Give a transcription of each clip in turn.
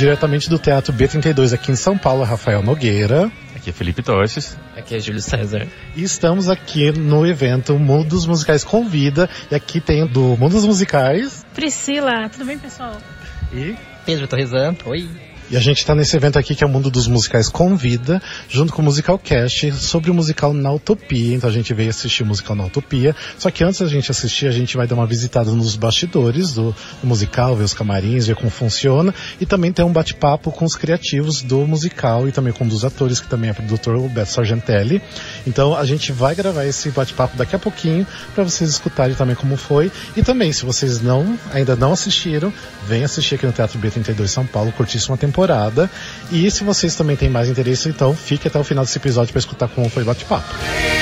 Diretamente do Teatro B32 aqui em São Paulo, Rafael Nogueira. Aqui é Felipe Torches. Aqui é Júlio César. E estamos aqui no evento Mundo dos Musicais Convida. E aqui tem do Mundo dos Musicais. Priscila, tudo bem, pessoal? E Pedro Torresan. Oi. E a gente está nesse evento aqui que é o Mundo dos Musicais Convida, junto com o Musical Cast, sobre o musical Na Utopia. Então a gente veio assistir o musical Na Utopia. Só que antes da gente assistir, a gente vai dar uma visitada nos bastidores do, do musical, ver os camarins, ver como funciona. E também ter um bate-papo com os criativos do musical e também com um dos atores, que também é produtor, o Beto Sargentelli. Então a gente vai gravar esse bate-papo daqui a pouquinho para vocês escutarem também como foi. E também, se vocês não ainda não assistiram, vem assistir aqui no Teatro B32 São Paulo, curtíssima temporada temporada. E se vocês também têm mais interesse, então fique até o final desse episódio para escutar como foi o bate-papo.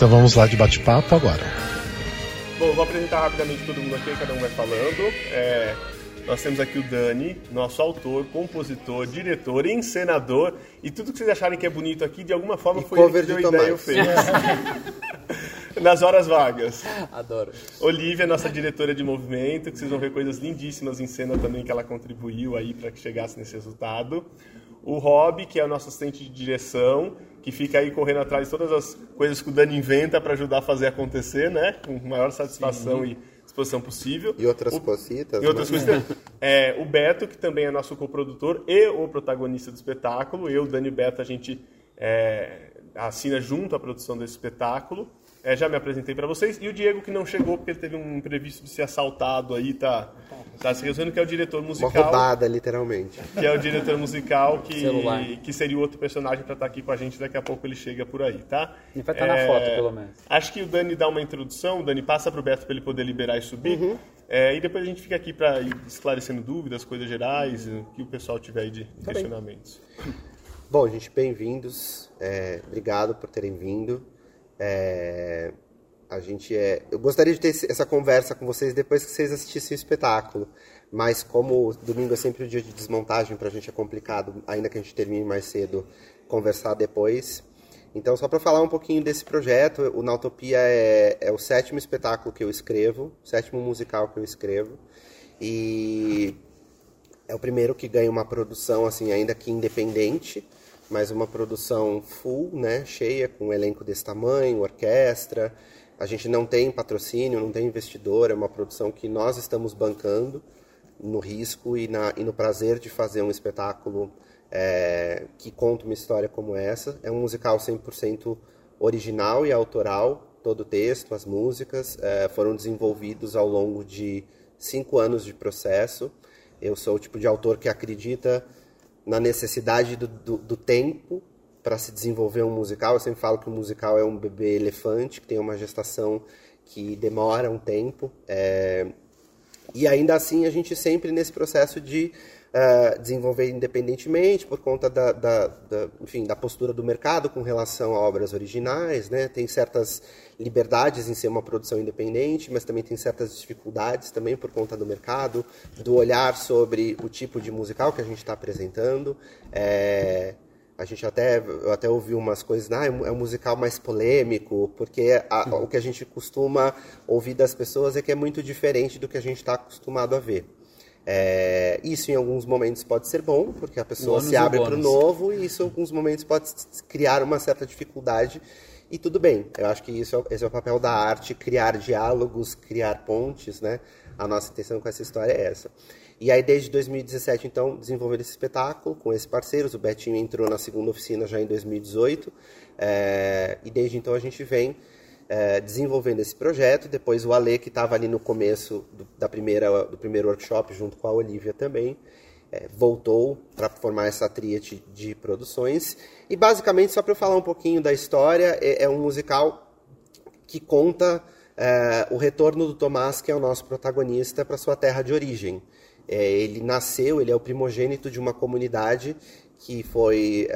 Então vamos lá de bate-papo agora. Bom, vou apresentar rapidamente todo mundo aqui, cada um vai falando. É, nós temos aqui o Dani, nosso autor, compositor, diretor, encenador e tudo que vocês acharem que é bonito aqui, de alguma forma E foi ele cover que deu de ideia e fez. Nas horas vagas. Adoro. Olivia, nossa diretora de movimento, que vocês vão ver coisas lindíssimas em cena também que ela contribuiu aí para que chegasse nesse resultado. O Rob, que é o nosso assistente de direção, que fica aí correndo atrás de todas as coisas que o Dani inventa para ajudar a fazer acontecer, né? Com maior satisfação e disposição possível. E outras O- cositas. e outras mas- coisas. É, o Beto, que também é nosso coprodutor e o protagonista do espetáculo. Eu, Dani e Beto, a gente é, assina junto a produção desse espetáculo. É, já me apresentei para vocês. E o Diego, que não chegou porque ele teve um imprevisto de ser assaltado aí, tá, tá se resolvendo, que é o diretor Uma musical. roubada, literalmente. Que é o diretor musical, que, Celular. que seria o outro personagem para estar aqui com a gente. Daqui a pouco ele chega por aí, tá? E vai estar na foto, pelo menos. Acho que o Dani dá uma introdução, o Dani passa pro Beto para ele poder liberar e subir. Uhum. É, e depois a gente fica aqui para ir esclarecendo dúvidas, coisas gerais, o que o pessoal tiver aí de Tá questionamentos. Bom, gente, bem-vindos. É, obrigado por terem vindo. É, a gente é. Eu gostaria de ter essa conversa com vocês depois que vocês assistissem o espetáculo. Mas como domingo é sempre o dia de desmontagem, pra gente é complicado, ainda que a gente termine mais cedo, conversar depois. Então, só para falar um pouquinho desse projeto, o Nautopia é, é o sétimo espetáculo que eu escrevo, o sétimo musical que eu escrevo. E é o primeiro que ganha uma produção assim ainda que independente, mas uma produção full, né, cheia com um elenco desse tamanho, orquestra. A gente não tem patrocínio, não tem investidor, é uma produção que nós estamos bancando no risco e, na, e no prazer de fazer um espetáculo é, que conta uma história como essa. É um musical 100% original e autoral, todo o texto, as músicas é, foram desenvolvidos ao longo de cinco anos de processo. Eu sou o tipo de autor que acredita na necessidade do, do, do tempo para se desenvolver um musical. Eu sempre falo que o musical é um bebê elefante, que tem uma gestação que demora um tempo. É, e ainda assim, a gente sempre nesse processo de eh, desenvolver independentemente, por conta da, da, da, enfim, da postura do mercado com relação a obras originais. Né? Tem certas liberdades em ser uma produção independente, mas também tem certas dificuldades também por conta do mercado, do olhar sobre o tipo de musical que a gente está apresentando. Eh, a gente até, eu até ouvi umas coisas, ah, é é um musical mais polêmico, porque a- o que a gente costuma ouvir das pessoas é que é muito diferente do que a gente está acostumado a ver. É, isso em alguns momentos pode ser bom, porque a pessoa se abre para o novo, e isso em alguns momentos pode criar uma certa dificuldade. E tudo bem, eu acho que isso é, esse é o papel da arte, criar diálogos, criar pontes, né? A nossa intenção com essa história é essa. E aí, desde 2017, então, desenvolvendo esse espetáculo com esses parceiros. O Betinho entrou na segunda oficina já em 2018. é, e desde então a gente vem é, desenvolvendo esse projeto. Depois o Ale, que estava ali no começo do, da primeira, do primeiro workshop, junto com a Olivia também, é, voltou para formar essa tríade de produções. E basicamente, só para eu falar um pouquinho da história, é, é um musical que conta é, o retorno do Tomás, que é o nosso protagonista, para sua terra de origem. Ele nasceu, ele é o primogênito de uma comunidade que foi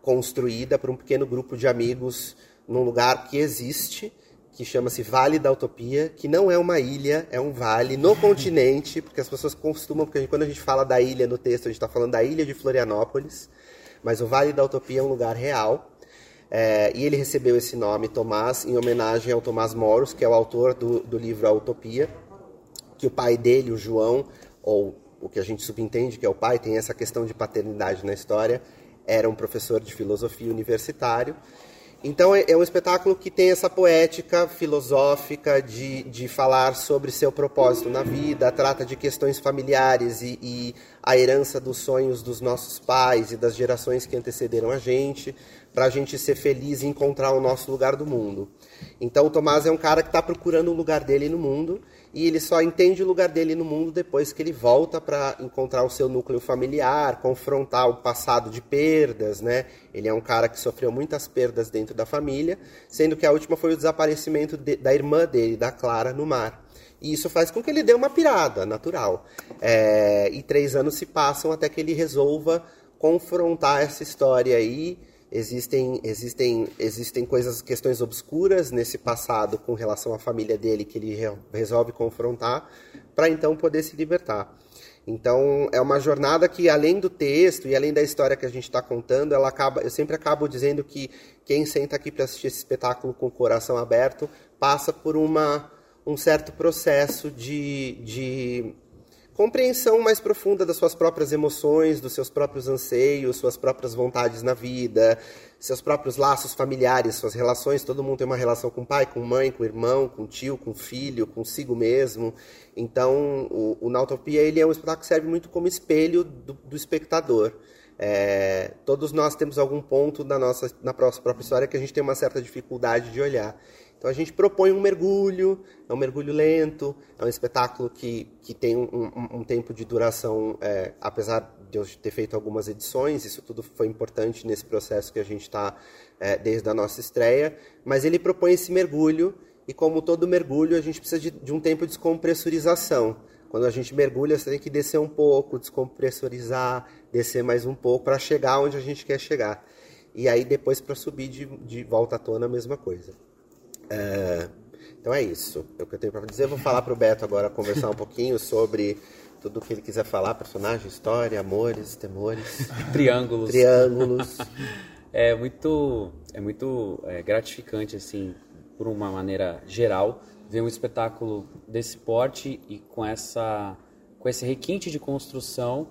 construída por um pequeno grupo de amigos num lugar que existe, que chama-se Vale da Utopia, que não é uma ilha, é um vale no continente, porque as pessoas costumam, porque quando a gente fala da ilha no texto, a gente está falando da ilha de Florianópolis, mas o Vale da Utopia é um lugar real. É, e ele recebeu esse nome, Tomás, em homenagem ao Tomás Moros, que é o autor do, do livro A Utopia, que o pai dele, o João, ou o que a gente subentende que é o pai, tem essa questão de paternidade na história, era um professor de filosofia universitário. Então é, é um espetáculo que tem essa poética filosófica de, de falar sobre seu propósito na vida, trata de questões familiares e, e a herança dos sonhos dos nossos pais e das gerações que antecederam a gente, para a gente ser feliz e encontrar o nosso lugar do mundo. Então o Tomás é um cara que está procurando o lugar dele no mundo e ele só entende o lugar dele no mundo depois que ele volta para encontrar o seu núcleo familiar, confrontar o passado de perdas, né? Ele é um cara que sofreu muitas perdas dentro da família, sendo que a última foi o desaparecimento de, da irmã dele, da Clara, no mar. E isso faz com que ele dê uma pirada natural. É, e três anos se passam até que ele resolva confrontar essa história aí Existem, existem, existem coisas, questões obscuras nesse passado com relação à família dele que ele resolve confrontar para então poder se libertar. Então é uma jornada que além do texto e além da história que a gente está contando, ela acaba. Eu sempre acabo dizendo que quem senta aqui para assistir esse espetáculo com o coração aberto passa por uma, um certo processo de, de compreensão mais profunda das suas próprias emoções, dos seus próprios anseios, suas próprias vontades na vida, seus próprios laços familiares, suas relações. Todo mundo tem uma relação com pai, com mãe, com irmão, com tio, com filho, consigo mesmo. Então, o, o Nautopia ele é um espetáculo que serve muito como espelho do, do espectador. É, todos nós temos algum ponto na nossa na própria história que a gente tem uma certa dificuldade de olhar. Então a gente propõe um mergulho, é um mergulho lento, é um espetáculo que, que tem um, um, um tempo de duração, é, apesar de eu ter feito algumas edições, isso tudo foi importante nesse processo que a gente está é, desde a nossa estreia, mas ele propõe esse mergulho e como todo mergulho a gente precisa de, de um tempo de descompressurização. Quando a gente mergulha, você tem que descer um pouco, descompressurizar, descer mais um pouco para chegar onde a gente quer chegar. E aí depois para subir de, de volta à tona a mesma coisa. É, então é isso. É o que eu tenho para dizer. Eu vou falar para o Beto agora conversar um pouquinho sobre tudo o que ele quiser falar, personagem, história, amores, temores, triângulos. Triângulos. é muito, é muito é, gratificante assim, por uma maneira geral, ver um espetáculo desse porte e com essa, com esse requinte de construção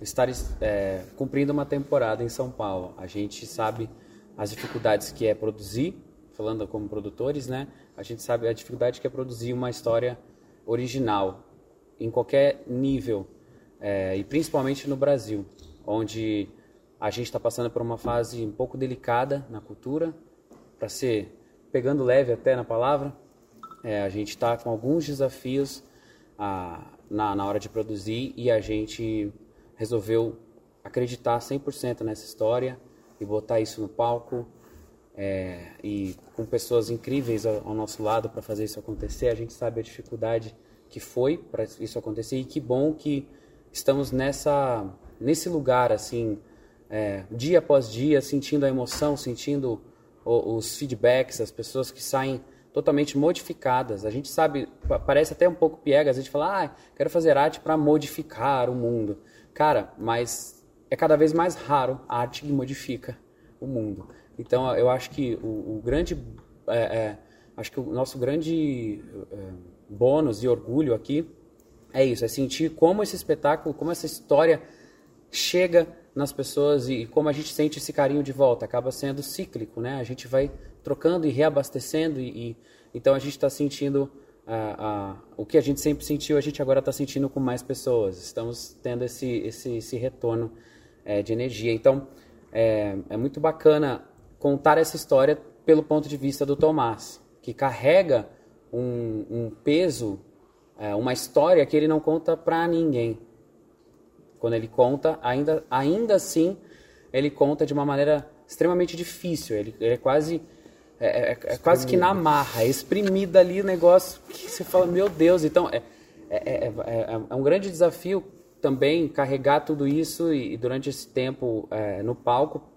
estar é, cumprindo uma temporada em São Paulo. A gente sabe as dificuldades que é produzir falando como produtores, né? A gente sabe a dificuldade que é produzir uma história original em qualquer nível é, e principalmente no Brasil, onde a gente está passando por uma fase um pouco delicada na cultura, para ser pegando leve até na palavra, é, a gente está com alguns desafios a, na, na hora de produzir e a gente resolveu acreditar 100% nessa história e botar isso no palco é, e com pessoas incríveis ao, ao nosso lado para fazer isso acontecer. A gente sabe a dificuldade que foi para isso acontecer e que bom que estamos nessa nesse lugar assim é, dia após dia sentindo a emoção, sentindo o, os feedbacks, as pessoas que saem totalmente modificadas. A gente sabe, parece até um pouco piegas, a gente fala, ah, quero fazer arte para modificar o mundo. Cara, mas é cada vez mais raro a arte que modifica o mundo. Então, eu acho que o, o grande, é, é, acho que o nosso grande é, bônus e orgulho aqui é isso, é sentir como esse espetáculo, como essa história chega nas pessoas e como a gente sente esse carinho de volta. Acaba sendo cíclico, né? A gente vai trocando e reabastecendo e, e então a gente está sentindo o que a gente sempre sentiu, a gente agora está sentindo com mais pessoas. Estamos tendo esse esse, esse retorno é, de energia. Então é, é muito bacana contar essa história pelo ponto de vista do Tomás, que carrega um, um peso, é, uma história que ele não conta para ninguém. Quando ele conta, ainda, ainda assim, ele conta de uma maneira extremamente difícil. Ele, ele é quase é, é- é quase que na marra, é exprimida ali o negócio que você fala, meu Deus, então é, é, é- é- é um grande desafio também carregar tudo isso e, e durante esse tempo no palco,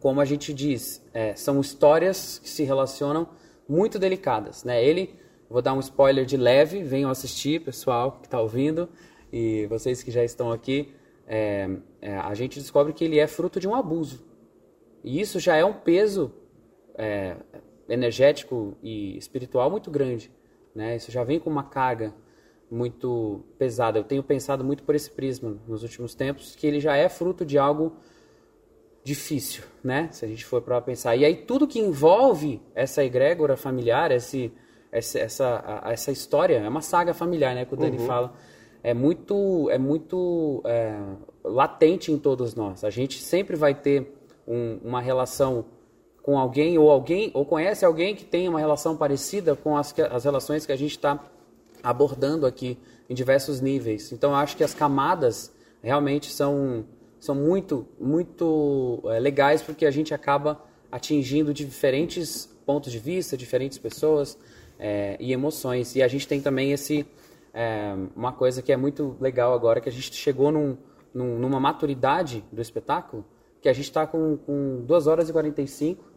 como a gente diz, é, são histórias que se relacionam muito delicadas, né? Ele, vou dar um spoiler de leve, venham assistir, pessoal que está ouvindo e vocês que já estão aqui, é, é, a gente descobre que ele é fruto de um abuso. E isso já é um peso é, energético e espiritual muito grande. Né? Isso já vem com uma carga muito pesada. Eu tenho pensado muito por esse prisma nos últimos tempos, que ele já é fruto de algo difícil, né? Se a gente for para pensar. E aí tudo que envolve essa egrégora familiar, esse, essa, essa, a- essa história, é uma saga familiar, né? Que o Dani fala. É muito, é muito é, latente em todos nós. A gente sempre vai ter um- uma relação com alguém ou alguém ou conhece alguém que tem uma relação parecida com as, as relações que a gente está abordando aqui em diversos níveis. Então eu acho que as camadas realmente são são muito muito eh, legais porque a gente acaba atingindo diferentes pontos de vista, diferentes pessoas eh, e emoções. E a gente tem também esse eh, uma coisa que é muito legal agora que a gente chegou num, num- numa maturidade do espetáculo que a gente está com, com 2 horas e 45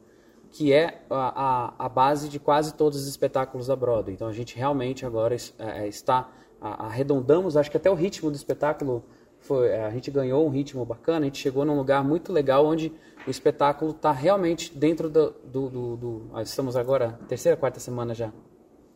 que é a, a, a base de quase todos os espetáculos da Broadway. Então a gente realmente agora é, está a- arredondamos, acho que até o ritmo do espetáculo foi, é, a gente ganhou um ritmo bacana, a gente chegou num lugar muito legal onde o espetáculo está realmente dentro do, do, do, do- ah, estamos agora terceira, quarta semana já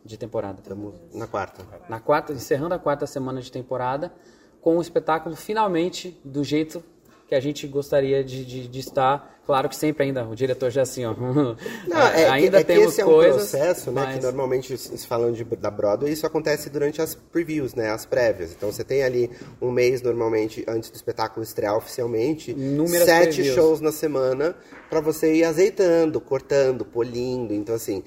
de temporada. Estamos na quarta. Na quarta, encerrando a quarta semana de temporada, com o espetáculo finalmente do jeito que a gente gostaria de, de, de estar. Claro que sempre ainda, o diretor já assim, ó. Não, é, que- ainda é que temos esse é um coisas. processo, né, mas- que normalmente, se falando de, da Broadway, isso acontece durante as previews, né, as prévias. Então você tem ali um mês, normalmente, antes do espetáculo estrear oficialmente, sete previews. shows na semana para você ir azeitando, cortando, polindo. Então, assim...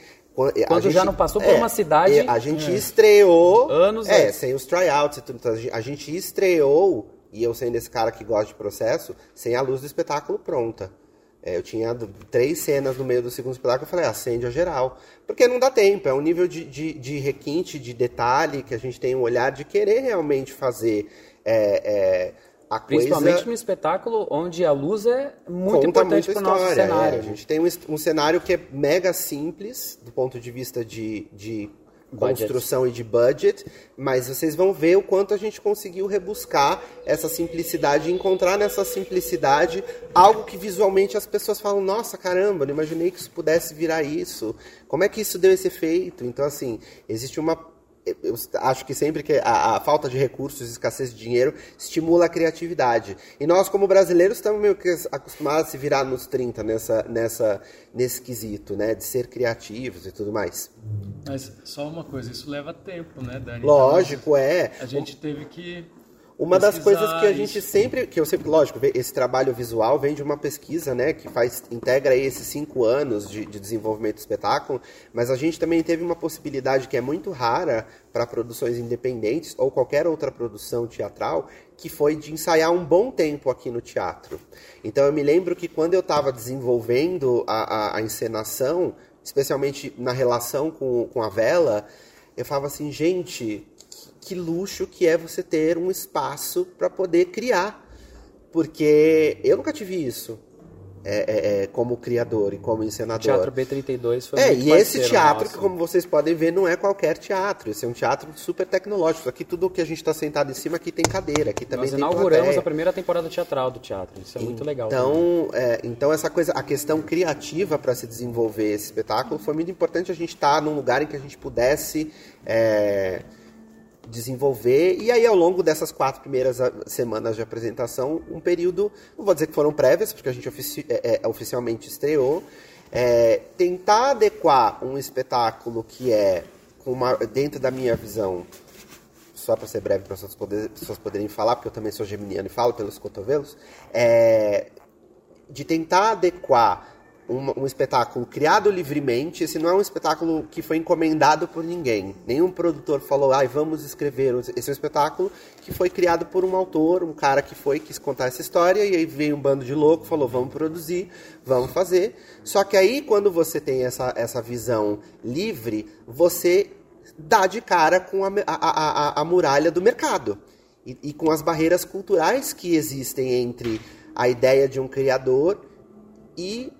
Quando gente- já não passou por uma cidade- é, A gente estreou... Anos É, antes. sem os tryouts e tudo. Então, a gente estreou, e eu sendo esse cara que gosta de processo, sem a luz do espetáculo pronta. É, eu tinha três cenas no meio do segundo espetáculo, eu falei, acende a geral. Porque não dá tempo, é um nível de, de, de requinte, de detalhe, que a gente tem um olhar de querer realmente fazer é, é, a Principalmente coisa... no espetáculo onde a luz é muito conta importante para o nosso história, cenário. é. A gente tem um, um cenário que é mega simples, do ponto de vista de, de Budget. construção e de budget, mas vocês vão ver o quanto a gente conseguiu rebuscar essa simplicidade e encontrar nessa simplicidade algo que visualmente as pessoas falam, nossa, caramba, não imaginei que isso pudesse virar isso. Como é que isso deu esse efeito? Então, assim, existe uma eu acho que sempre que a, a falta de recursos, escassez de dinheiro, estimula a criatividade. E nós, como brasileiros, estamos meio que acostumados a se virar nos 30 nessa, nessa, nesse quesito, né? De ser criativos e tudo mais. Mas só uma coisa, isso leva tempo, né, Dani? Lógico, é. Então, a gente teve que. Uma das coisas que a gente isso. sempre, que eu sempre, lógico, esse trabalho visual vem de uma pesquisa, né, que faz, integra aí esses cinco anos de, de desenvolvimento do espetáculo, mas a gente também teve uma possibilidade que é muito rara para produções independentes ou qualquer outra produção teatral, que foi de ensaiar um bom tempo aqui no teatro. Então eu me lembro que quando eu estava desenvolvendo a, a, a encenação, especialmente na relação com, com a vela, eu falava assim, gente, que luxo que é você ter um espaço para poder criar. Porque eu nunca tive isso é, é, é, como criador e como O encenador. Teatro B32 foi É, e esse teatro, nosso. que como vocês podem ver, não é qualquer teatro. Esse é um teatro super tecnológico. Aqui tudo que a gente está sentado em cima, aqui tem cadeira, aqui também Nós inauguramos plateia. a primeira temporada teatral do teatro. Isso é muito legal. Então, então essa coisa, a questão criativa para se desenvolver esse espetáculo foi muito importante a gente estar num lugar em que a gente pudesse é, desenvolver. E aí, ao longo dessas quatro primeiras semanas de apresentação, um período, não vou dizer que foram prévias, porque a gente ofici- é, é, oficialmente estreou, é, tentar adequar um espetáculo que é, uma, dentro da minha visão, só para ser breve para as pessoas poderem falar, porque eu também sou geminiano e falo pelos cotovelos, é, de tentar adequar um, um espetáculo criado livremente, esse não é um espetáculo que foi encomendado por ninguém. Nenhum produtor falou, ai, vamos escrever. Esse é um espetáculo que foi criado por um autor, um cara que foi, quis contar essa história, e aí veio um bando de louco, falou, vamos produzir, vamos fazer. Só que aí, quando você tem essa, essa visão livre, você dá de cara com a, a, a, a muralha do mercado. E, e com as barreiras culturais que existem entre a ideia de um criador e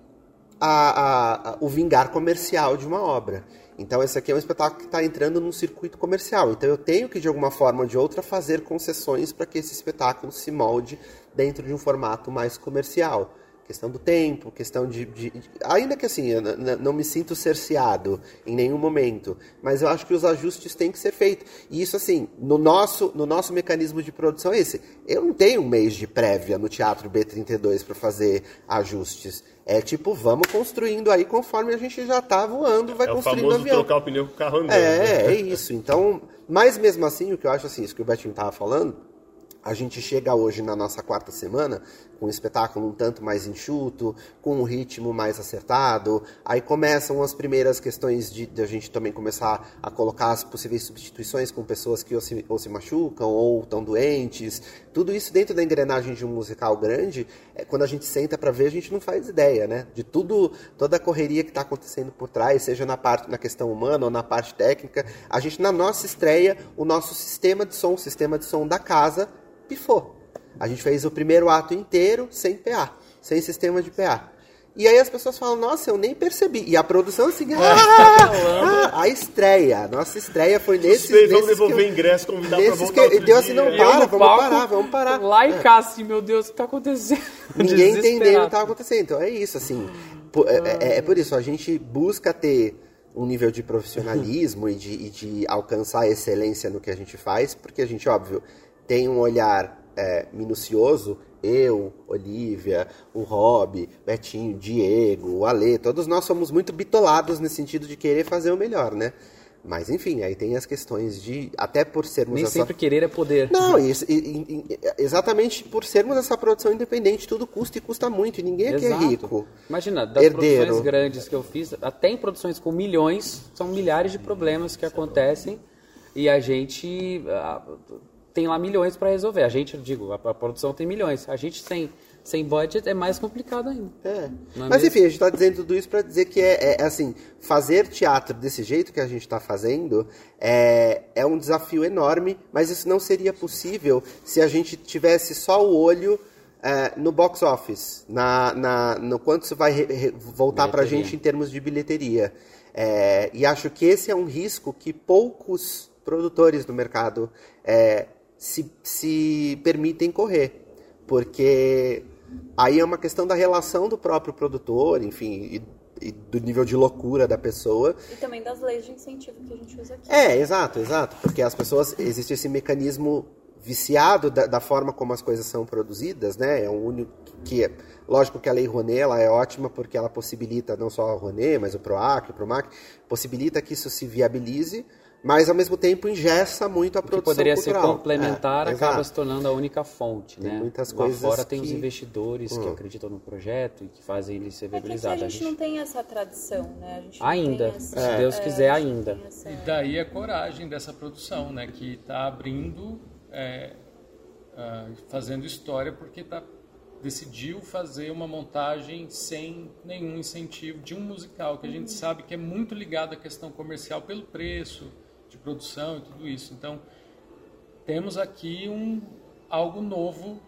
a, a, o vingar comercial de uma obra. Então, esse aqui é um espetáculo que está entrando num circuito comercial. Então, eu tenho que, de alguma forma ou de outra, fazer concessões para que esse espetáculo se molde dentro de um formato mais comercial questão do tempo, questão de, de, ainda que assim, eu não me sinto cerceado em nenhum momento, mas eu acho que os ajustes têm que ser feitos. E isso assim, no nosso, no nosso mecanismo de produção é esse. Eu não tenho um mês de prévia no Teatro B32 para fazer ajustes. É tipo, vamos construindo aí conforme a gente já está voando, vai é construindo o famoso avião. trocar o pneu com o carro andando. É, né? é isso. Então, mas mesmo assim, o que eu acho assim, isso que o Betinho estava falando, a gente chega hoje na nossa quarta semana com um espetáculo um tanto mais enxuto, com um ritmo mais acertado. Aí começam as primeiras questões de, de a gente também começar a colocar as possíveis substituições com pessoas que ou se, ou se machucam ou estão doentes. Tudo isso dentro da engrenagem de um musical grande, é, quando a gente senta para ver, a gente não faz ideia, né? De tudo, toda a correria que está acontecendo por trás, seja na parte na questão humana ou na parte técnica. A gente na nossa estreia, o nosso sistema de som, o sistema de som da casa pifou. A gente fez o primeiro ato inteiro sem PA, sem sistema de PA. E aí as pessoas falam, nossa, eu nem percebi. E a produção assim, ah, ah, a estreia, a nossa estreia foi nesse. Vocês vão devolver que eu- ingresso, convidar pra voltar que, outro Deu assim, não para, vamos palco, parar, vamos parar. Lá em É. casa, assim, meu Deus, o que tá acontecendo? Ninguém entendendo o que estava acontecendo. Então é isso, assim. po- É, é- é por isso, a gente busca ter um nível de profissionalismo e, de, e de alcançar excelência no que a gente faz, porque a gente, óbvio, tem um olhar é, minucioso. Eu, Olivia, o Rob, Betinho, Diego, o Ale, todos nós somos muito bitolados nesse sentido de querer fazer o melhor, né? Mas enfim, aí tem as questões de. Até por sermos Nem essa sempre querer é poder. não, isso, e- e- e- exatamente por sermos essa produção independente, tudo custa e custa muito, e ninguém aqui é rico. Imagina, das Herdeiro. produções grandes que eu fiz, até em produções com milhões, são milhares de problemas que acontecem e a gente ah, tem lá milhões para resolver. A gente, eu digo, a, a produção tem milhões. A gente sem, sem budget é mais complicado ainda. É. É Mas mesmo? enfim, a gente está dizendo tudo isso para dizer que é, é- é assim, fazer teatro desse jeito que a gente está fazendo é, é um desafio enorme, mas isso não seria possível se a gente tivesse só o olho é, no box office, na, na- no quanto isso vai re- re- voltar para a gente em termos de bilheteria. É, e acho que esse é um risco que poucos produtores do mercado é, se, se permitem correr. Porque aí é uma questão da relação do próprio produtor, enfim, e, e do nível de loucura da pessoa. E também das leis de incentivo que a gente usa aqui. É, exato, exato. Porque as pessoas. Existe esse mecanismo viciado da, da forma como as coisas são produzidas, né? É um único que. Lógico que a Lei Rouanet ela é ótima porque ela possibilita, não só a Rouanet, mas o PROAC, o PROMAC, possibilita que isso se viabilize, mas ao mesmo tempo ingessa muito a O que produção poderia cultural. ser complementar É, acaba exato. se tornando a única fonte, Tem né? muitas Lá coisas fora tem os que- investidores que Hum. acreditam no projeto e que fazem ele ser É que aqui a viabilizado. gente, A gente- não tem essa tradição, né? A gente não Ainda, essa- se Deus é, quiser, ainda. essa- E daí a coragem dessa produção, né? Que está abrindo, é, ah, fazendo história, porque tá, decidiu fazer uma montagem sem nenhum incentivo de um musical, que a gente sabe que é muito ligado à questão comercial pelo preço produção e tudo isso. Então, temos aqui um, algo novo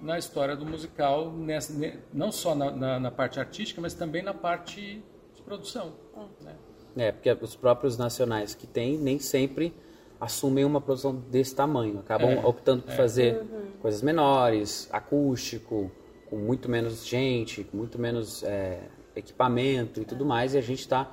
na história do musical, nessa, ne- não só na, na- na parte artística, mas também na parte de produção. Né? É, porque os próprios nacionais que tem nem sempre assumem uma produção desse tamanho. Acabam É, optando por é. fazer coisas menores, acústico, com muito menos gente, com muito menos é, equipamento e tudo mais. E a gente está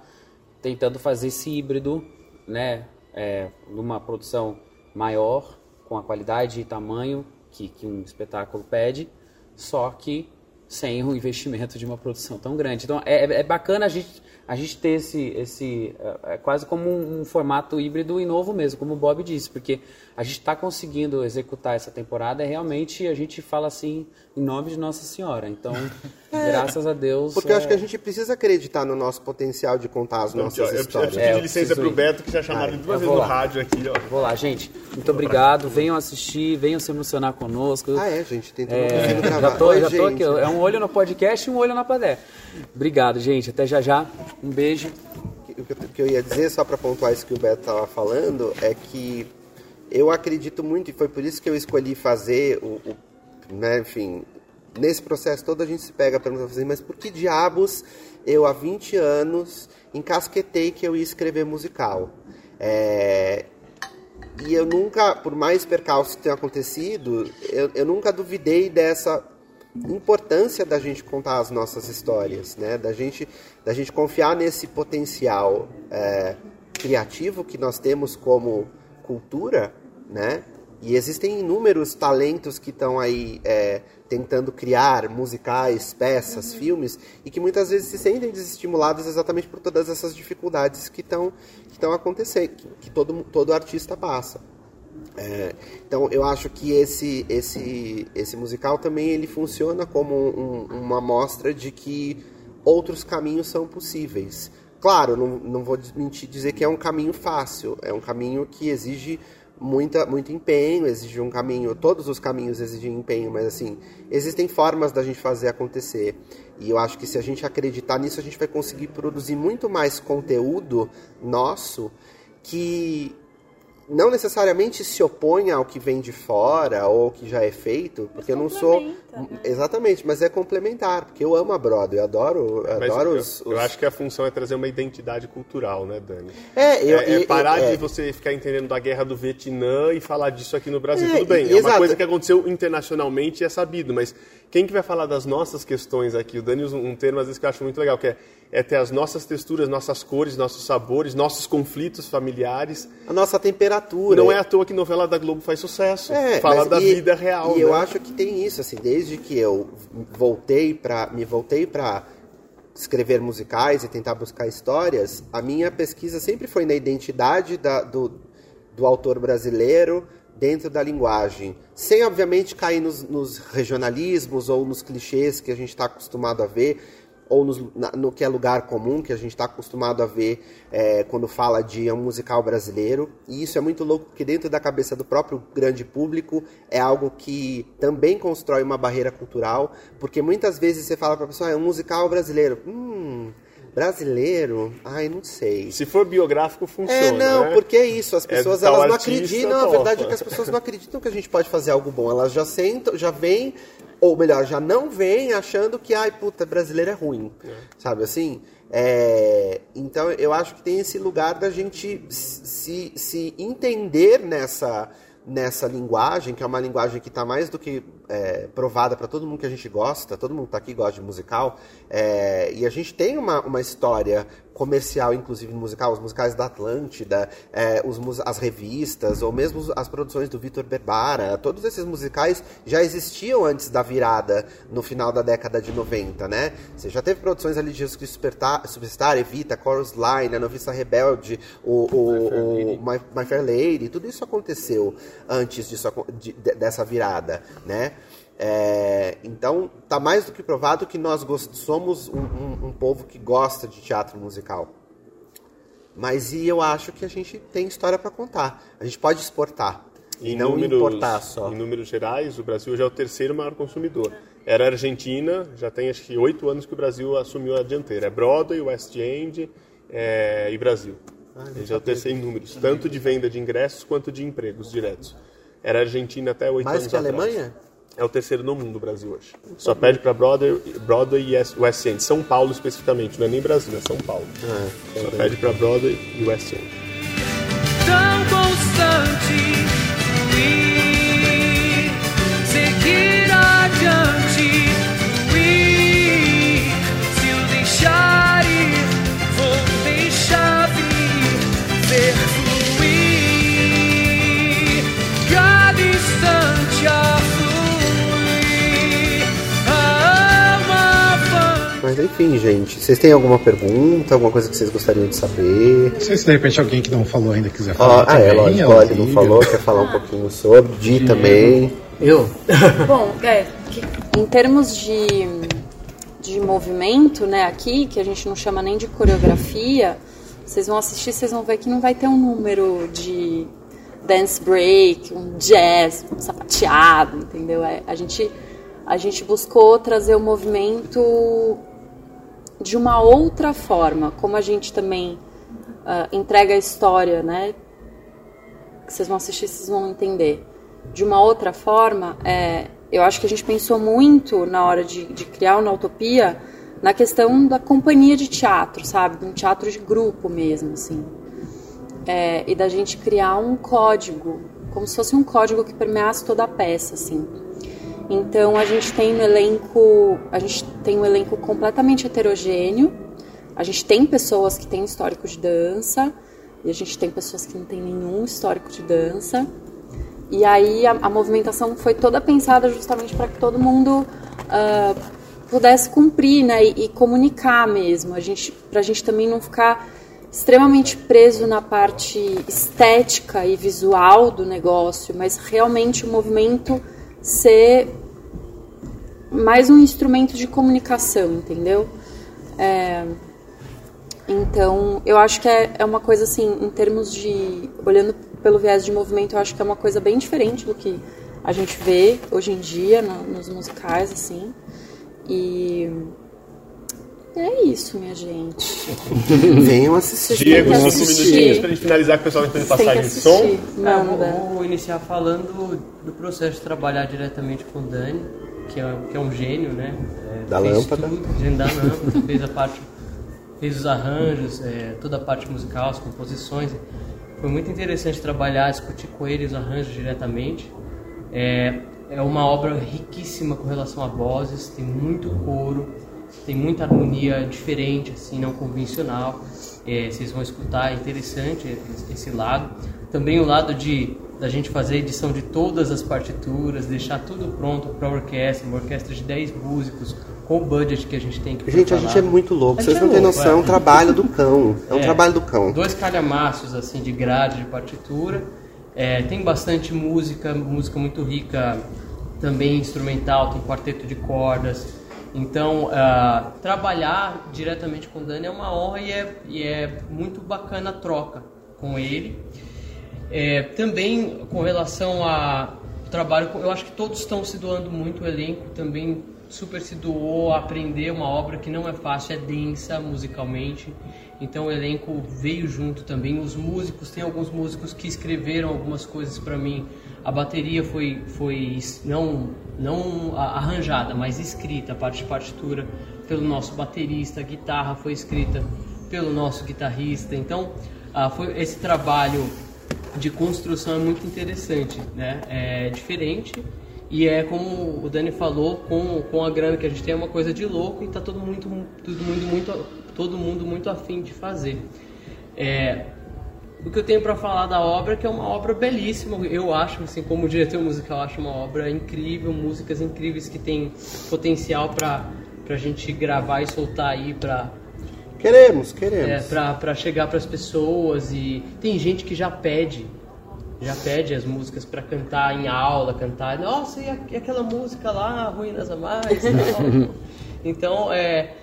tentando fazer esse híbrido, né, é, numa produção maior, com a qualidade e tamanho que, que um espetáculo pede, só que sem o investimento de uma produção tão grande. Então é, é bacana a gente, a gente ter esse, esse é, é quase como um, um, formato híbrido e novo mesmo, como o Bob disse, porque a gente está conseguindo executar essa temporada e realmente a gente fala assim em nome de Nossa Senhora. Então, é, graças a Deus. Porque eu acho que a gente precisa acreditar no nosso potencial de contar as nossas eu, histórias. Eu, eu preciso pedir licença para o Beto, que já chamaram duas vezes no rádio aqui. Ó. Vou lá, gente. Muito obrigado. Venham assistir, venham se emocionar conosco. Ah, é, gente. Tenta é, gravar. Já tô, Oi, já tô aqui. É um olho no podcast e um olho na padé. Obrigado, gente. Até já já. Um beijo. O que eu ia dizer, só para pontuar isso que o Beto estava falando, é que eu acredito muito, e foi por isso que eu escolhi fazer o, o né, enfim, nesse processo todo a gente se pega perguntando assim, mas por que diabos eu há 20 anos encasquetei que eu ia escrever musical? É, e eu nunca, por mais percalços que tenham acontecido, eu, eu nunca duvidei dessa importância da gente contar as nossas histórias, né? Da gente, da gente confiar nesse potencial é, criativo que nós temos como cultura, né? E existem inúmeros talentos que estão aí é, tentando criar musicais, peças, uhum. filmes, e que muitas vezes se sentem desestimulados exatamente por todas essas dificuldades que estão que estão acontecendo, que, que, todo, todo artista passa. É, então eu acho que esse, esse, esse musical também ele funciona como um, uma mostra de que outros caminhos são possíveis. Claro, não, não vou mentir dizer que é um caminho fácil, é um caminho que exige muita, muito empenho, exige um caminho, todos os caminhos exigem empenho, mas assim, existem formas da gente fazer acontecer. E eu acho que se a gente acreditar nisso, a gente vai conseguir produzir muito mais conteúdo nosso que não necessariamente se opõe ao que vem de fora ou ao que já é feito, porque eu não sou né? exatamente, mas é complementar, porque eu amo a Broadway, eu adoro, eu adoro eu, os, os, Eu acho que a função é trazer uma identidade cultural, né, Dani? É, eu, é, é parar é, de você ficar entendendo da guerra do Vietnã e falar disso aqui no Brasil. É, Tudo bem, é uma exato. coisa que aconteceu internacionalmente e é sabido, mas quem que vai falar das nossas questões aqui? O Dani usa um termo às vezes que eu acho muito legal, que é, é ter as nossas texturas, nossas cores, nossos sabores, nossos conflitos familiares. A nossa temperatura. Não é à toa que novela da Globo faz sucesso. É, Fala da e, vida real. E né? eu acho que tem isso, assim, desde que eu voltei para me voltei para escrever musicais e tentar buscar histórias, a minha pesquisa sempre foi na identidade da, do, do autor brasileiro, dentro da linguagem, sem obviamente cair nos, nos regionalismos ou nos clichês que a gente está acostumado a ver, ou nos, na, no que é lugar comum, que a gente está acostumado a ver é, quando fala de um musical brasileiro. E isso é muito louco, porque dentro da cabeça do próprio grande público é algo que também constrói uma barreira cultural, porque muitas vezes você fala para a pessoa, ah, é um musical brasileiro. Hum, Brasileiro? Ai, não sei. Se for biográfico, funciona. É, não, né? porque é isso. As é pessoas é elas não acreditam. Não, a verdade é que as pessoas não acreditam que a gente pode fazer algo bom. Elas já sentam, já vêm, ou melhor, já não vêm achando que, ai, puta, brasileiro é ruim. É. Sabe assim? É, então eu acho que tem esse lugar da gente se, se entender nessa nessa linguagem, que é uma linguagem que está mais do que é, provada para todo mundo que a gente gosta, todo mundo está aqui gosta de musical, é, e a gente tem uma, uma história comercial, inclusive musical, os musicais da Atlântida, é, os, as revistas, ou mesmo as produções do Vitor Berbara, todos esses musicais já existiam antes da virada no final da década de 90, né? Você já teve produções ali de Jesus Superstar, Evita, Chorus Line, A Noviça Rebelde, o, o, o My, My, Fair Lady, tudo isso aconteceu antes disso, de, dessa virada, né? É, então, está mais do que provado que nós somos um, um, um, povo que gosta de teatro musical. Mas e eu acho que a gente tem história para contar. A gente pode exportar em e não números, importar só. Em números gerais, o Brasil já é o terceiro maior consumidor. Era a Argentina, já tem acho que oito anos que o Brasil assumiu a dianteira. É Broadway, West End é, e Brasil. Ah, Ele já o terceiro em números, tanto de venda de ingressos quanto de empregos diretos. Era a Argentina até oito anos atrás. Mais que a Alemanha? é o terceiro no mundo do Brasil hoje. Só perde para Broadway, Broadway e West End. São Paulo especificamente, não é nem Brasil, é São Paulo. Ah, Só perde para Broadway e West End. Mas enfim, gente, vocês têm alguma pergunta, alguma coisa que vocês gostariam de saber? Não sei se de repente alguém que não falou ainda quiser Ó, falar. ah, é, também, lógico, a olha, não falou, quer falar um pouquinho sobre, Di também. Eu? Bom, é, que- em termos de, de movimento, né, aqui, que a gente não chama nem de coreografia, vocês vão assistir, vocês vão ver que não vai ter um número de dance break, um jazz, um sapateado, entendeu? É, a, gente, a gente buscou trazer o movimento de uma outra forma, como a gente também ah, entrega a história, né? Que vocês vão assistir, vocês vão entender. De uma outra forma, é, eu acho que a gente pensou muito na hora de, de criar Na Utopia na questão da companhia de teatro, sabe? De um teatro de grupo mesmo, assim. É, e da gente criar um código, como se fosse um código que permeasse toda a peça, assim. Então a gente tem um elenco, a gente tem um elenco completamente heterogêneo. A gente tem pessoas que têm histórico de dança e a gente tem pessoas que não têm nenhum histórico de dança. E aí a, a movimentação foi toda pensada justamente para que todo mundo ah, pudesse cumprir, né, e, e comunicar mesmo. A gente, para a gente também não ficar extremamente preso na parte estética e visual do negócio, mas realmente o movimento ser mais um instrumento de comunicação, entendeu? É, então, eu acho que é, é uma coisa assim, em termos de. Olhando pelo viés de movimento, eu acho que é uma coisa bem diferente do que a gente vê hoje em dia no- nos musicais, assim. E. É isso, minha gente. Venham assistir. Diego, assistir. minutinhos pra gente finalizar com o pessoal Tem que passagem de som. assistir. Manda. É, vou iniciar falando do processo de trabalhar diretamente com o Dani, que é, que é um gênio, né? É, Da fez lâmpada. Tudo, gênio da lâmpada, fez a parte, fez os arranjos, é, toda a parte musical, as composições. Foi muito interessante trabalhar, discutir com ele os arranjos diretamente. É, é uma obra riquíssima com relação a vozes, tem muito coro, tem muita harmonia diferente, assim, não convencional. É, vocês vão escutar, é interessante esse- lado. Também o lado de da gente fazer a edição de todas as partituras, deixar tudo pronto para a orquestra, uma orquestra de 10 músicos, com o budget que a gente tem que Gente, a gente é muito louco, vocês gente não é têm noção, é um é. trabalho do cão. É um É. trabalho do cão. Dois calhamaços assim de grade de partitura. É, tem bastante música, música muito rica, também instrumental, tem quarteto de cordas. Então, ah, trabalhar diretamente com o Dani é uma honra e é, e é muito bacana a troca com ele. É, também com relação a trabalho, eu acho que todos estão se doando muito, o elenco também super se doou a aprender uma obra que não é fácil, é densa musicalmente. Então o elenco veio junto também, os músicos, tem alguns músicos que escreveram algumas coisas para mim. A bateria foi foi não não arranjada, mas escrita, a parte de partitura pelo nosso baterista, a guitarra foi escrita pelo nosso guitarrista. Então, ah, foi esse trabalho de construção é muito interessante, né? É diferente e é como o Dani falou, com, com a grana que a gente tem é uma coisa de louco e tá todo muito todo mundo muito todo mundo muito afim de fazer. É, o que eu tenho para falar da obra é que é uma obra belíssima, eu acho, assim, como diretor musical, acho uma obra incrível, músicas incríveis que tem potencial para a gente gravar e soltar aí para Queremos, é, queremos. pra, pra chegar pras pessoas e tem gente que já pede, já pede as músicas pra cantar em aula, cantar, nossa, e, a- e aquela música lá, Ruínas a Mais. Então, é,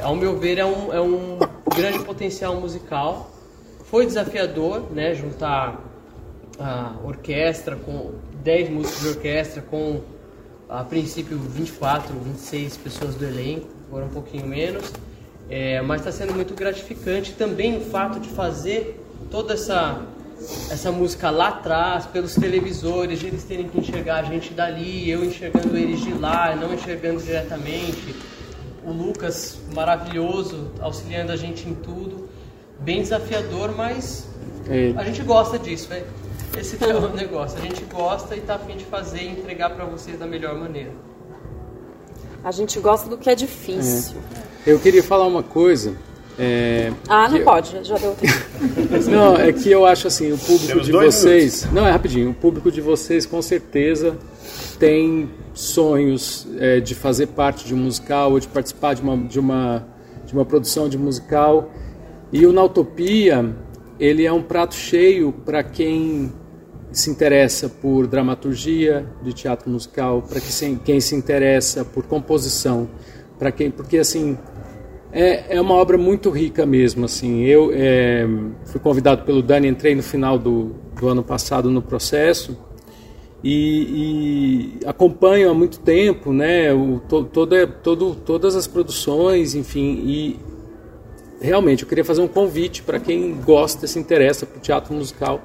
ao meu ver, é um, é um grande potencial musical. Foi desafiador, né, juntar a orquestra com 10 músicos de orquestra com a princípio 24, 26 pessoas do elenco, foram um pouquinho menos. É, mas está sendo muito gratificante também o fato de fazer toda essa essa música lá atrás, pelos televisores, eles terem que enxergar a gente dali, eu enxergando eles de lá, não enxergando diretamente. O Lucas, maravilhoso, auxiliando a gente em tudo. Bem desafiador, mas É. a gente gosta disso, é. Esse é o negócio. A gente gosta e tá afim de fazer e entregar para vocês da melhor maneira. A gente gosta do que é difícil. Eu queria falar uma coisa. É, Ah, não pode, já deu tempo. Não, é que eu acho assim, o público Temos de vocês. Não, é rapidinho. O público de vocês com certeza tem sonhos é, de fazer parte de um musical ou de participar de uma, de uma, de uma produção de musical. E o Nautopia, ele é um prato cheio para quem se interessa por dramaturgia de teatro musical, para que quem se interessa por composição, para quem, porque assim é, é uma obra muito rica mesmo, assim. Eu é, fui convidado pelo Dani, entrei no final do, do ano passado no processo e, e acompanho há muito tempo, né? O, to, toda, todo, todas as produções, enfim. E realmente eu queria fazer um convite para quem gosta, se interessa por teatro musical,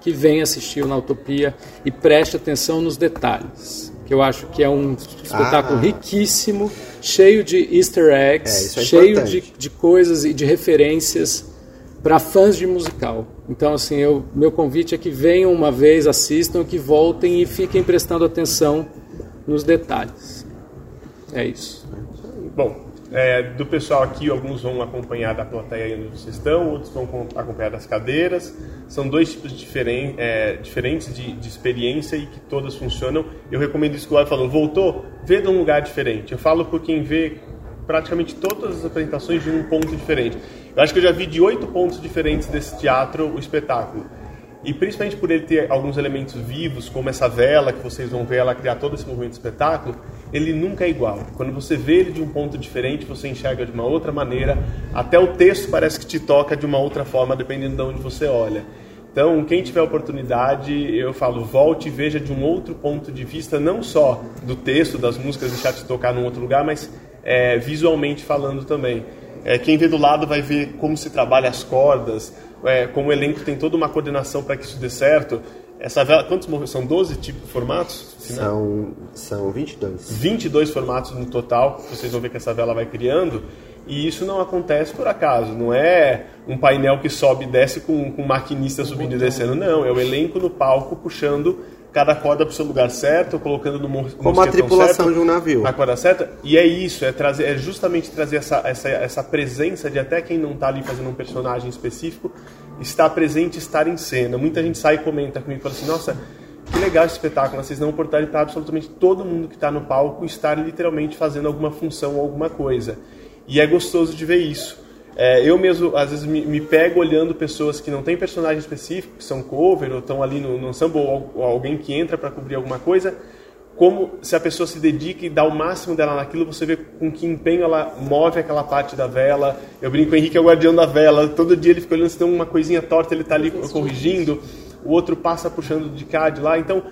que venha assistir o Na Utopia e preste atenção nos detalhes. Que eu acho que é um espetáculo Ah. riquíssimo, cheio de easter eggs, É, é cheio de, de coisas e de referências para fãs de musical. Então, assim, eu, meu convite é que venham uma vez, assistam, que voltem e fiquem prestando atenção nos detalhes. É isso. Bom, é, do pessoal aqui, alguns vão acompanhar da plateia onde vocês estão, outros vão com- acompanhar das cadeiras. São dois tipos diferen, é, diferentes de, de experiência e que todas funcionam. Eu recomendo isso que o Laio falou. Voltou? Vê de um lugar diferente. Eu falo por quem vê praticamente todas as apresentações de um ponto diferente. Eu acho que eu já vi de oito pontos diferentes desse teatro o espetáculo. E principalmente por ele ter alguns elementos vivos, como essa vela que vocês vão ver ela criar todo esse movimento do espetáculo, ele nunca é igual. Quando você vê ele de um ponto diferente, você enxerga de uma outra maneira. Até o texto parece que te toca de uma outra forma, dependendo de onde você olha. Então, quem tiver oportunidade, eu falo, volte e veja de um outro ponto de vista, não só do texto, das músicas, deixar te tocar num outro lugar, mas é, visualmente falando também. É, quem vê do lado vai ver como se trabalha as cordas, é, como o elenco tem toda uma coordenação para que isso dê certo. Essa vela, quantos movimentos? São 12 tipos, formatos? São, são 22. 22 formatos no total, vocês vão ver que essa vela vai criando. E isso não acontece por acaso, não é um painel que sobe e desce com, com um maquinista subindo e descendo, não. É o elenco no palco puxando cada corda para o seu lugar certo, colocando no mo- Como a mosquetão tripulação certo, de um navio. na corda certa. E é isso, é, trazer, é justamente trazer essa, essa, essa presença de até quem não está ali fazendo um personagem específico, estar presente, estar em cena. Muita gente sai e comenta comigo e fala assim, nossa, que legal esse espetáculo, vocês dão oportunidade para absolutamente todo mundo que está no palco estar literalmente fazendo alguma função ou alguma coisa. E é gostoso de ver isso. É, eu mesmo, às vezes, me, me pego olhando pessoas que não têm personagem específico, que são cover ou estão ali no, no ou, ou alguém que entra para cobrir alguma coisa, como se a pessoa se dedica e dá o máximo dela naquilo, você vê com que empenho ela move aquela parte da vela. Eu brinco, o Henrique é o guardião da vela, todo dia ele fica olhando se tem uma coisinha torta, ele está ali corrigindo, o outro passa puxando de cá, de lá. Então,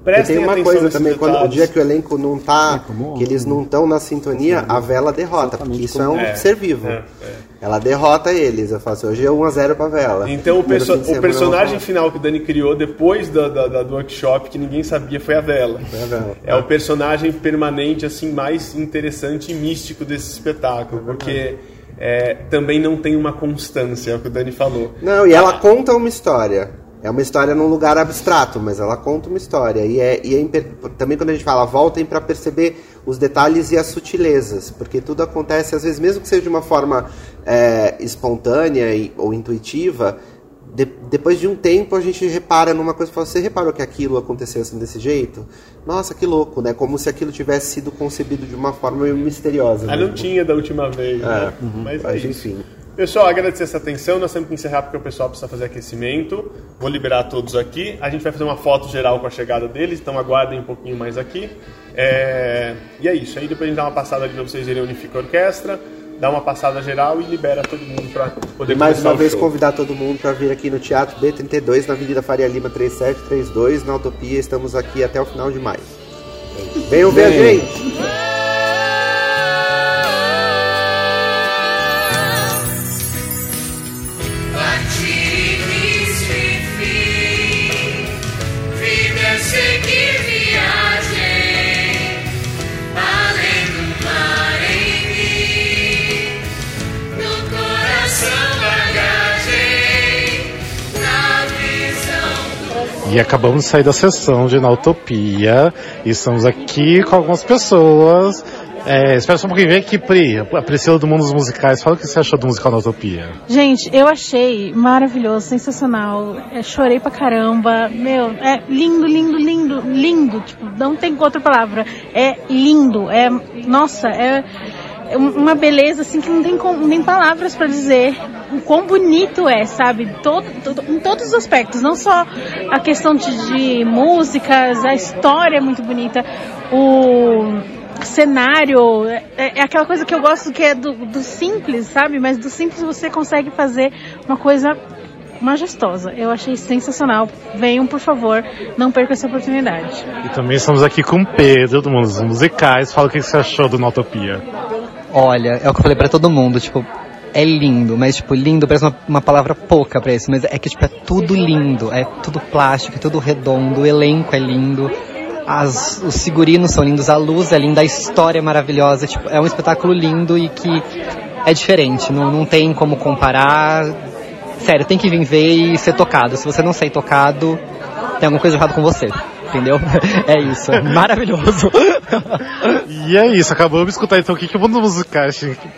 E prestem tem uma coisa também, quando o dia que o elenco não tá, que eles não estão na sintonia, a vela derrota, porque isso é um É, ser vivo. é, Ela derrota eles. Eu falo assim, hoje é 1x0 pra vela. Então o, perso- o personagem final que o Dani criou depois da, da- da- do workshop, que ninguém sabia, foi a Vela. Foi a Vela. É o personagem permanente, assim, mais interessante e místico desse espetáculo, porque é, também não tem uma constância, é o que o Dani falou. Não, e ela conta uma história. É uma história num lugar abstrato, mas ela conta uma história. E, é, e é imper- também quando a gente fala, voltem para perceber os detalhes e as sutilezas, porque tudo acontece, às vezes, mesmo que seja de uma forma é, espontânea e- ou intuitiva, de- depois de um tempo a gente repara numa coisa e fala, você reparou que aquilo aconteceu assim desse jeito? Nossa, que louco, né? Como se aquilo tivesse sido concebido de uma forma meio misteriosa. Ah, não tinha da última vez, né? É, uhum. Mas, Mas, enfim. Pessoal, agradecer essa atenção. Nós temos que encerrar porque o pessoal precisa fazer aquecimento. Vou liberar todos aqui. A gente vai fazer uma foto geral com a chegada deles, então aguardem um pouquinho mais aqui. É, E é isso. Aí depois a gente dá uma passada aqui pra vocês verem a Unifica Orquestra, dá uma passada geral e libera todo mundo para poder E mais uma vez show. convidar todo mundo para vir aqui no Teatro B32, na Avenida Faria Lima 3732, na Utopia. Estamos aqui até o final de maio. Venham ver a gente! E acabamos de sair da sessão de Na Utopia e estamos aqui com algumas pessoas É, espera só um pouquinho, vem aqui, Pri, a Priscila do Mundo dos Musicais, fala o que você achou do musical na Utopia. Gente, eu achei maravilhoso, sensacional. É, chorei pra caramba. Meu, é lindo, lindo, lindo, lindo. Tipo, não tem outra palavra. É lindo. É, nossa, é uma beleza assim que não tem, não tem palavras para dizer o quão bonito é, sabe? Todo, todo, em todos os aspectos, não só a questão de, de músicas, a história é muito bonita, o cenário, é, é, aquela coisa que eu gosto que é do, do simples, sabe? Mas do simples você consegue fazer uma coisa majestosa. Eu achei sensacional. Venham, por favor, não percam essa oportunidade. E também estamos aqui com o Pedro, do Mundo dos Musicais. Fala o que você achou do Notopia. Olha, é o que eu falei pra todo mundo, tipo, é lindo, mas tipo, lindo parece uma, uma palavra pouca pra isso, mas é que tipo, é tudo lindo, é tudo plástico, é tudo redondo, o elenco é lindo, as, os figurinos são lindos, a luz é linda, a história é maravilhosa, tipo, é um espetáculo lindo e que é diferente, não, não tem como comparar. Sério, tem que vir ver e ser tocado. Se você não sair tocado, tem alguma coisa errada com você entendeu? É isso, maravilhoso. e é isso, acabamos de escutar então o que, que o mundo musical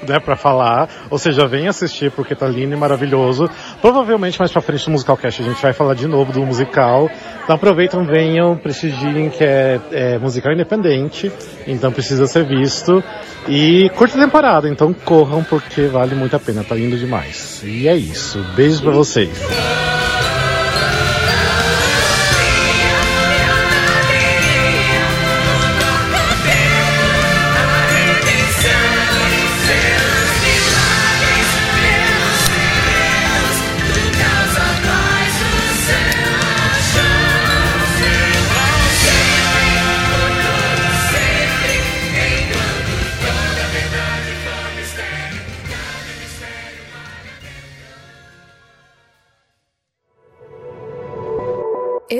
né, pra falar. Ou seja, vem assistir porque tá lindo e maravilhoso. Provavelmente mais pra frente no Musical Cast a gente vai falar de novo do musical. Então aproveitam, venham, prestigiem que é, é musical independente, então precisa ser visto. E curta temporada, então corram porque vale muito a pena, tá lindo demais. E é isso, beijos para vocês.